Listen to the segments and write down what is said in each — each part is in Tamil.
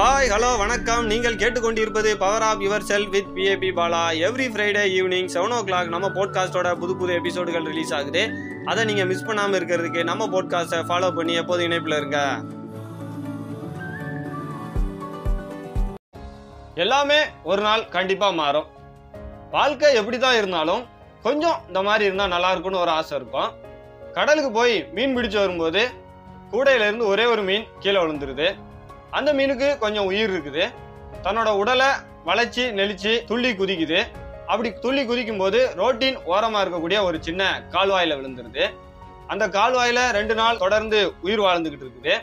ஹாய் ஹலோ வணக்கம். நீங்கள் கேட்டுக்கொண்டிருப்பது power of your cell with PAB Bala every Friday evening seven o'clock நம்ம போட்காஸ்ட்டோட புது புது எபிசோடுகள் ரிலீஸ் ஆகுது. அதை நீங்கள் மிஸ் பண்ணாமல் இருக்கிறதுக்கு நம்ம போட்காஸ்ட்டை ஃபாலோ பண்ணி எப்போதும் இணைப்பில் இருங்க. எல்லாமே ஒரு நாள் கண்டிப்பாக மாறும். வாழ்க்கை எப்படி தான் இருந்தாலும் கொஞ்சம் இந்த மாதிரி இருந்தால் நல்லா இருக்கும்னு ஒரு ஆசை இருக்கும். கடலுக்கு போய் மீன் பிடிச்சு வரும்போது கூடையிலேருந்து ஒரே ஒரு மீன் கீழே விழுந்துருது. அந்த மீனுக்கு கொஞ்சம் உயிர் இருக்குது. தன்னோட உடலை வளைச்சி நெளிச்சு துள்ளி குதிக்குது. அப்படி துள்ளி குதிக்கும் போது ரோட்டின் ஓரமா இருக்கக்கூடிய ஒரு சின்ன கால்வாயில விழுந்துருது. அந்த கால்வாயில ரெண்டு நாள் தொடர்ந்து உயிர் வாழ்ந்துகிட்டு இருக்குது.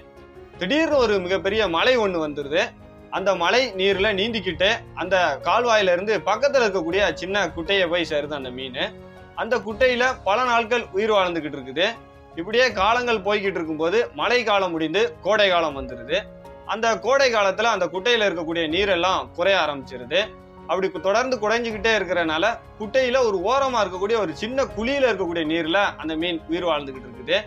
திடீர்னு ஒரு மிகப்பெரிய மலை ஒன்று வந்துருது. அந்த மலை நீர்ல நீந்திக்கிட்டு அந்த கால்வாயில இருந்து பக்கத்துல இருக்கக்கூடிய சின்ன குட்டையை போய் சேருது அந்த மீன். அந்த குட்டையில பல நாட்கள் உயிர் வாழ்ந்துகிட்டு இருக்குது. இப்படியே காலங்கள் போய்கிட்டு இருக்கும்போது மழை காலம் முடிந்து கோடை காலம் வந்துருது. அந்த கோடை காலத்துல அந்த குட்டையில இருக்கக்கூடிய நீரெல்லாம் குறைய ஆரம்பிச்சிருது. அப்படி தொடர்ந்து குறைஞ்சுக்கிட்டே இருக்கிறனால குட்டையில ஒரு ஓரமா இருக்கக்கூடிய ஒரு சின்ன குழியில இருக்கக்கூடிய நீர்ல அந்த மீன் உயிர் வாழ்ந்துகிட்டு இருக்குது.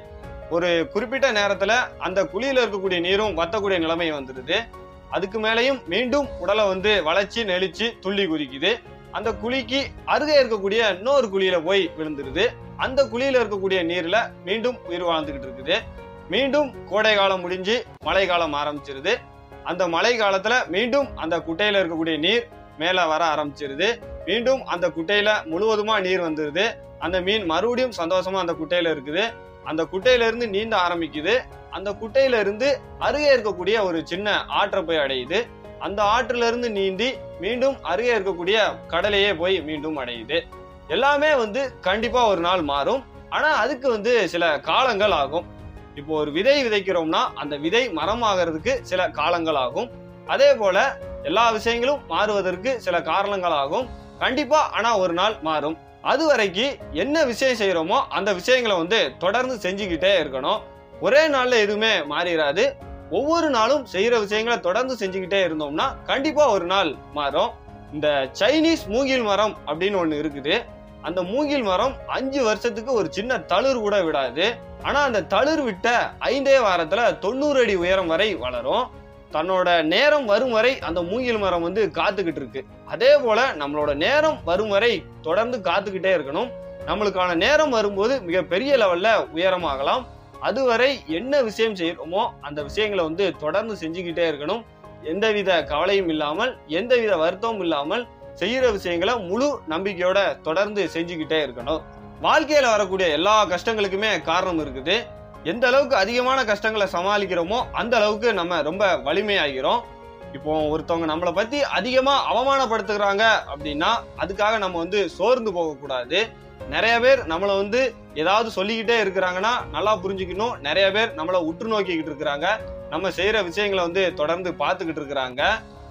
ஒரு குறிப்பிட்ட நேரத்துல அந்த குழியில இருக்கக்கூடிய நீரும் வத்தக்கூடிய நிலைமை வந்துடுது அதுக்கு மேலேயும் மீண்டும் உடலை வந்து வளைச்சு நெளிச்சு துள்ளி குதிக்குது. அந்த குழிக்கு அருகே இருக்கக்கூடிய இன்னொரு குழியில போய் விழுந்துருது. அந்த குழியில இருக்கக்கூடிய நீர்ல மீண்டும் உயிர் வாழ்ந்துகிட்டு இருக்குது. மீண்டும் கோடை காலம் முடிஞ்சு மழை காலம் ஆரம்பிச்சிருது. அந்த மழை காலத்துல மீண்டும் அந்த குட்டையில இருக்கக்கூடிய நீர் மேல வர ஆரம்பிச்சிருது. மீண்டும் அந்த குட்டையில முழுவதுமா நீர் வந்துருது. அந்த மீன் மறுபடியும் சந்தோஷமா அந்த குட்டையில இருக்குது. அந்த குட்டையில இருந்து நீந்த ஆரம்பிக்குது. அந்த குட்டையில இருந்து அருகே இருக்கக்கூடிய ஒரு சின்ன ஆற்றை போய் அடையுது. அந்த ஆற்றுல இருந்து நீந்தி மீண்டும் அருகே இருக்கக்கூடிய கடலையே போய் மீண்டும் அடையுது. எல்லாமே வந்து கண்டிப்பா ஒரு நாள் மாறும். ஆனா அதுக்கு வந்து சில காலங்கள் ஆகும். இப்போ ஒரு விதை விதைக்கிறோம்னா அந்த விதை மரமாகிறதுக்கு சில காலங்கள் ஆகும் அதே போல எல்லா விஷயங்களும் மாறுவதற்கு சில காரணங்கள் ஆகும் கண்டிப்பா ஆனா ஒரு நாள் மாறும். அது வரைக்கும் என்ன விஷயம் செய்யறோமோ அந்த விஷயங்களை வந்து தொடர்ந்து செஞ்சுக்கிட்டே இருக்கணும். ஒரே நாள்ல எதுவுமே மாறிடாது ஒவ்வொரு நாளும் செய்யற விஷயங்களை தொடர்ந்து செஞ்சுக்கிட்டே இருந்தோம்னா கண்டிப்பா ஒரு நாள் மாறும். இந்த சைனீஸ் மூங்கில் மரம் அப்படின்னு ஒன்று இருக்குது. அந்த மூங்கில் மரம் அஞ்சு வருஷத்துக்கு ஒரு சின்ன தளிர் கூட விடாது. ஆனா அந்த தளிர் விட்ட ஐந்தே வாரத்துல தொண்ணூறு அடி உயரம் வரை வளரும். தன்னோட நேரம் வரும் வரை அந்த மூங்கில் மரம் வந்து காத்துக்கிட்டு இருக்கு. அதே போல நம்மளோட நேரம் வரும் வரை தொடர்ந்து காத்துக்கிட்டே இருக்கணும். நம்மளுக்கான நேரம் வரும்போது மிக பெரிய லெவல்ல உயரமாகலாம். அதுவரை என்ன விஷயம் செய்யணுமோ அந்த விஷயங்களை வந்து தொடர்ந்து செஞ்சுக்கிட்டே இருக்கணும். எந்தவித கவலையும் இல்லாமல் எந்தவித வருத்தமும் இல்லாமல் செய்யற விஷயங்களை முழு நம்பிக்கையோட தொடர்ந்து செஞ்சுக்கிட்டே இருக்கணும். வாழ்க்கையில வரக்கூடிய எல்லா கஷ்டங்களுக்குமே காரணம் இருக்குது. எந்த அளவுக்கு அதிகமான கஷ்டங்களை சமாளிக்கிறோமோ அந்த அளவுக்கு நம்ம ரொம்ப வலிமையாகிறோம். இப்போ ஒருத்தவங்க நம்மளை பத்தி அதிகமா அவமானப்படுத்துகிறாங்க அப்படின்னா அதுக்காக நம்ம வந்து சோர்ந்து போகக்கூடாது. நிறைய பேர் நம்மளை வந்து ஏதாவது சொல்லிக்கிட்டே இருக்கிறாங்கன்னா நல்லா புரிஞ்சுக்கணும். நிறைய பேர் நம்மளை உற்று நோக்கிக்கிட்டு இருக்கிறாங்க. நம்ம செய்யற விஷயங்களை வந்து தொடர்ந்து பார்த்துக்கிட்டு இருக்கிறாங்க.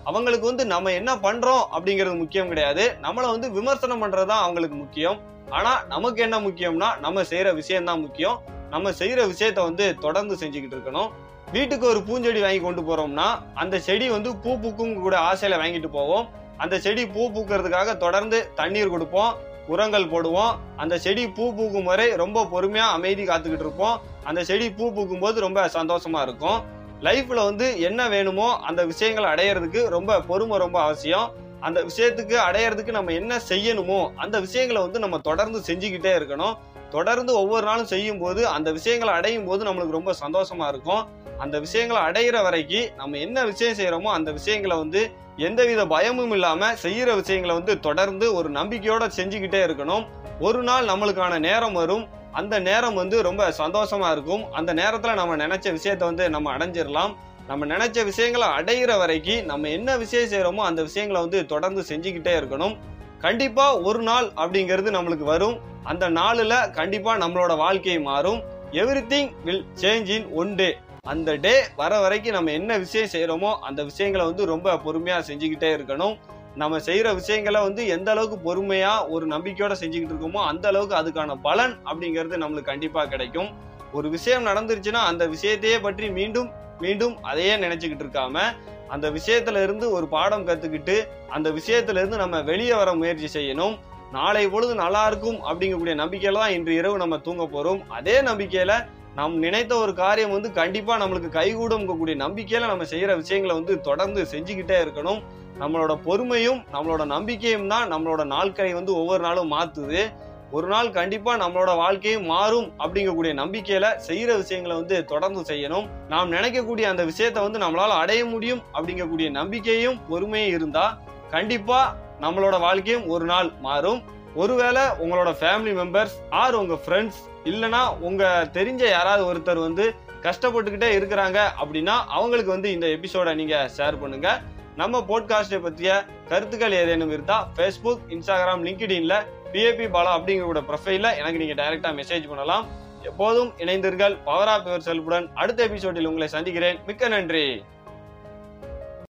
அவங்களுக்கு வந்து நம்ம என்ன பண்றோம் அப்படிங்கிறது முக்கியம் கிடையாது. நம்மளை வந்து விமர்சனம் பண்றதுதான் அவங்களுக்கு முக்கியம். ஆனா நமக்கு என்ன முக்கியம்னா நம்ம செய்யற விஷயம் தான் முக்கியம். நம்ம செய்யற விஷயத்த வந்து தொடர்ந்து செஞ்சுக்கிட்டு இருக்கணும். வீட்டுக்கு ஒரு பூஞ்செடி வாங்கி கொண்டு போறோம்னா அந்த செடி வந்து பூ பூக்கும் கூட ஆசையில வாங்கிட்டு போவோம். அந்த செடி பூ பூக்கிறதுக்காக தொடர்ந்து தண்ணீர் கொடுப்போம் உரங்கள் போடுவோம். அந்த செடி பூ பூக்கும் வரை ரொம்ப பொறுமையா அமைதி காத்துக்கிட்டு இருப்போம். அந்த செடி பூ பூக்கும் போது ரொம்ப சந்தோஷமா இருக்கும். லைஃப்ல வந்து என்ன வேணுமோ அந்த விஷயங்களை அடையிறதுக்கு ரொம்ப பொறுமை ரொம்ப அவசியம். அந்த விஷயத்துக்கு அடையிறதுக்கு நம்ம என்ன செய்யணுமோ அந்த விஷயங்களை வந்து நம்ம தொடர்ந்து செஞ்சுக்கிட்டே இருக்கணும். தொடர்ந்து ஒவ்வொரு நாளும் செய்யும் போது அந்த விஷயங்களை அடையும் போது நம்மளுக்கு ரொம்ப சந்தோஷமா இருக்கும். அந்த விஷயங்களை அடையிற வரைக்கும் நம்ம என்ன விஷயம் செய்யறோமோ அந்த விஷயங்களை வந்து எந்தவித பயமும் இல்லாம செய்யற விஷயங்களை வந்து தொடர்ந்து ஒரு நம்பிக்கையோட செஞ்சுக்கிட்டே இருக்கணும். ஒரு நாள் நம்மளுக்கான நேரம் வரும். அந்த நேரம் வந்து ரொம்ப சந்தோஷமா இருக்கும். அந்த நேரத்துல நம்ம நினைச்ச விஷயத்த வந்து நம்ம அடைஞ்சிடலாம் நம்ம நினைச்ச விஷயங்களை அடையிற வரைக்கும் நம்ம என்ன விஷயம் செய்யறோமோ அந்த விஷயங்களை வந்து தொடர்ந்து செஞ்சுக்கிட்டே இருக்கணும். கண்டிப்பா ஒரு நாள் அப்படிங்கிறது நம்மளுக்கு வரும். அந்த நாளில் கண்டிப்பா நம்மளோட வாழ்க்கை மாறும். Everything will change in one day அந்த டே வர வரைக்கும் நம்ம என்ன விஷயம் செய்கிறோமோ அந்த விஷயங்களை வந்து ரொம்ப பொறுமையாக செஞ்சுக்கிட்டே இருக்கணும். நம்ம செய்கிற விஷயங்களை வந்து எந்த அளவுக்கு பொறுமையாக ஒரு நம்பிக்கையோட செஞ்சுக்கிட்டு இருக்கோமோ அந்த அளவுக்கு அதுக்கான பலன் அப்படிங்கிறது நம்மளுக்கு கண்டிப்பாக கிடைக்கும். ஒரு விஷயம் நடந்துருச்சுன்னா அந்த விஷயத்தையே பற்றி மீண்டும் மீண்டும் அதையே நினைச்சுக்கிட்டு இருக்காம அந்த விஷயத்துல இருந்து ஒரு பாடம் கத்துக்கிட்டு அந்த விஷயத்துல இருந்து நம்ம வெளியே வர முயற்சி செய்யணும். நாளை பொழுது நல்லா இருக்கும் அப்படிங்கக்கூடிய நம்பிக்கையில தான் இன்று இரவு நம்ம தூங்க போறோம். அதே நம்பிக்கையில நாம் நினைத்த ஒரு காரியம் வந்து கண்டிப்பா நம்மளுக்கு கைகூடக்கூடிய நம்பிக்கையில நம்ம செய்யற விஷயங்களை வந்து தொடர்ந்து செஞ்சுக்கிட்டே இருக்கணும். நம்மளோட பொறுமையும் நம்மளோட நம்பிக்கையும் தான் நம்மளோட நாட்களை வந்து ஒவ்வொரு நாளும் மாத்துது. ஒரு நாள் கண்டிப்பா நம்மளோட வாழ்க்கையும் மாறும் அப்படிங்கக்கூடிய நம்பிக்கையில செய்யற விஷயங்களை வந்து தொடர்ந்து செய்யணும். நாம் நினைக்கக்கூடிய அந்த விஷயத்தை வந்து நம்மளால அடைய முடியும் அப்படிங்கக்கூடிய நம்பிக்கையும் பொறுமையும் இருந்தா கண்டிப்பா நம்மளோட வாழ்க்கையும் ஒரு நாள் மாறும். ஒருவேளை உங்களோட ஃபேமிலி மெம்பர்ஸ் ஆர் உங்கள் ஃப்ரெண்ட்ஸ் இல்லைனா உங்கள் தெரிஞ்ச யாராவது ஒருத்தர் வந்து கஷ்டப்பட்டுக்கிட்டே இருக்கிறாங்க அப்படின்னா அவங்களுக்கு வந்து இந்த எபிசோடை நீங்கள் ஷேர் பண்ணுங்கள் நம்ம போட்காஸ்டை பற்றிய கருத்துக்கள் ஏதேனும் இருந்தால் ஃபேஸ்புக் இன்ஸ்டாகிராம் லிங்க்டின்ல பிஏபி பாலா அப்படிங்கிற ப்ரொஃபைலில் எனக்கு நீங்கள் டைரெக்டாக மெசேஜ் பண்ணலாம். எப்போதும் இணைந்தீர்கள் பவர் ஆஃப் யுவர் செல்புடன் அடுத்த எபிசோடில் உங்களை சந்திக்கிறேன். மிக்க நன்றி.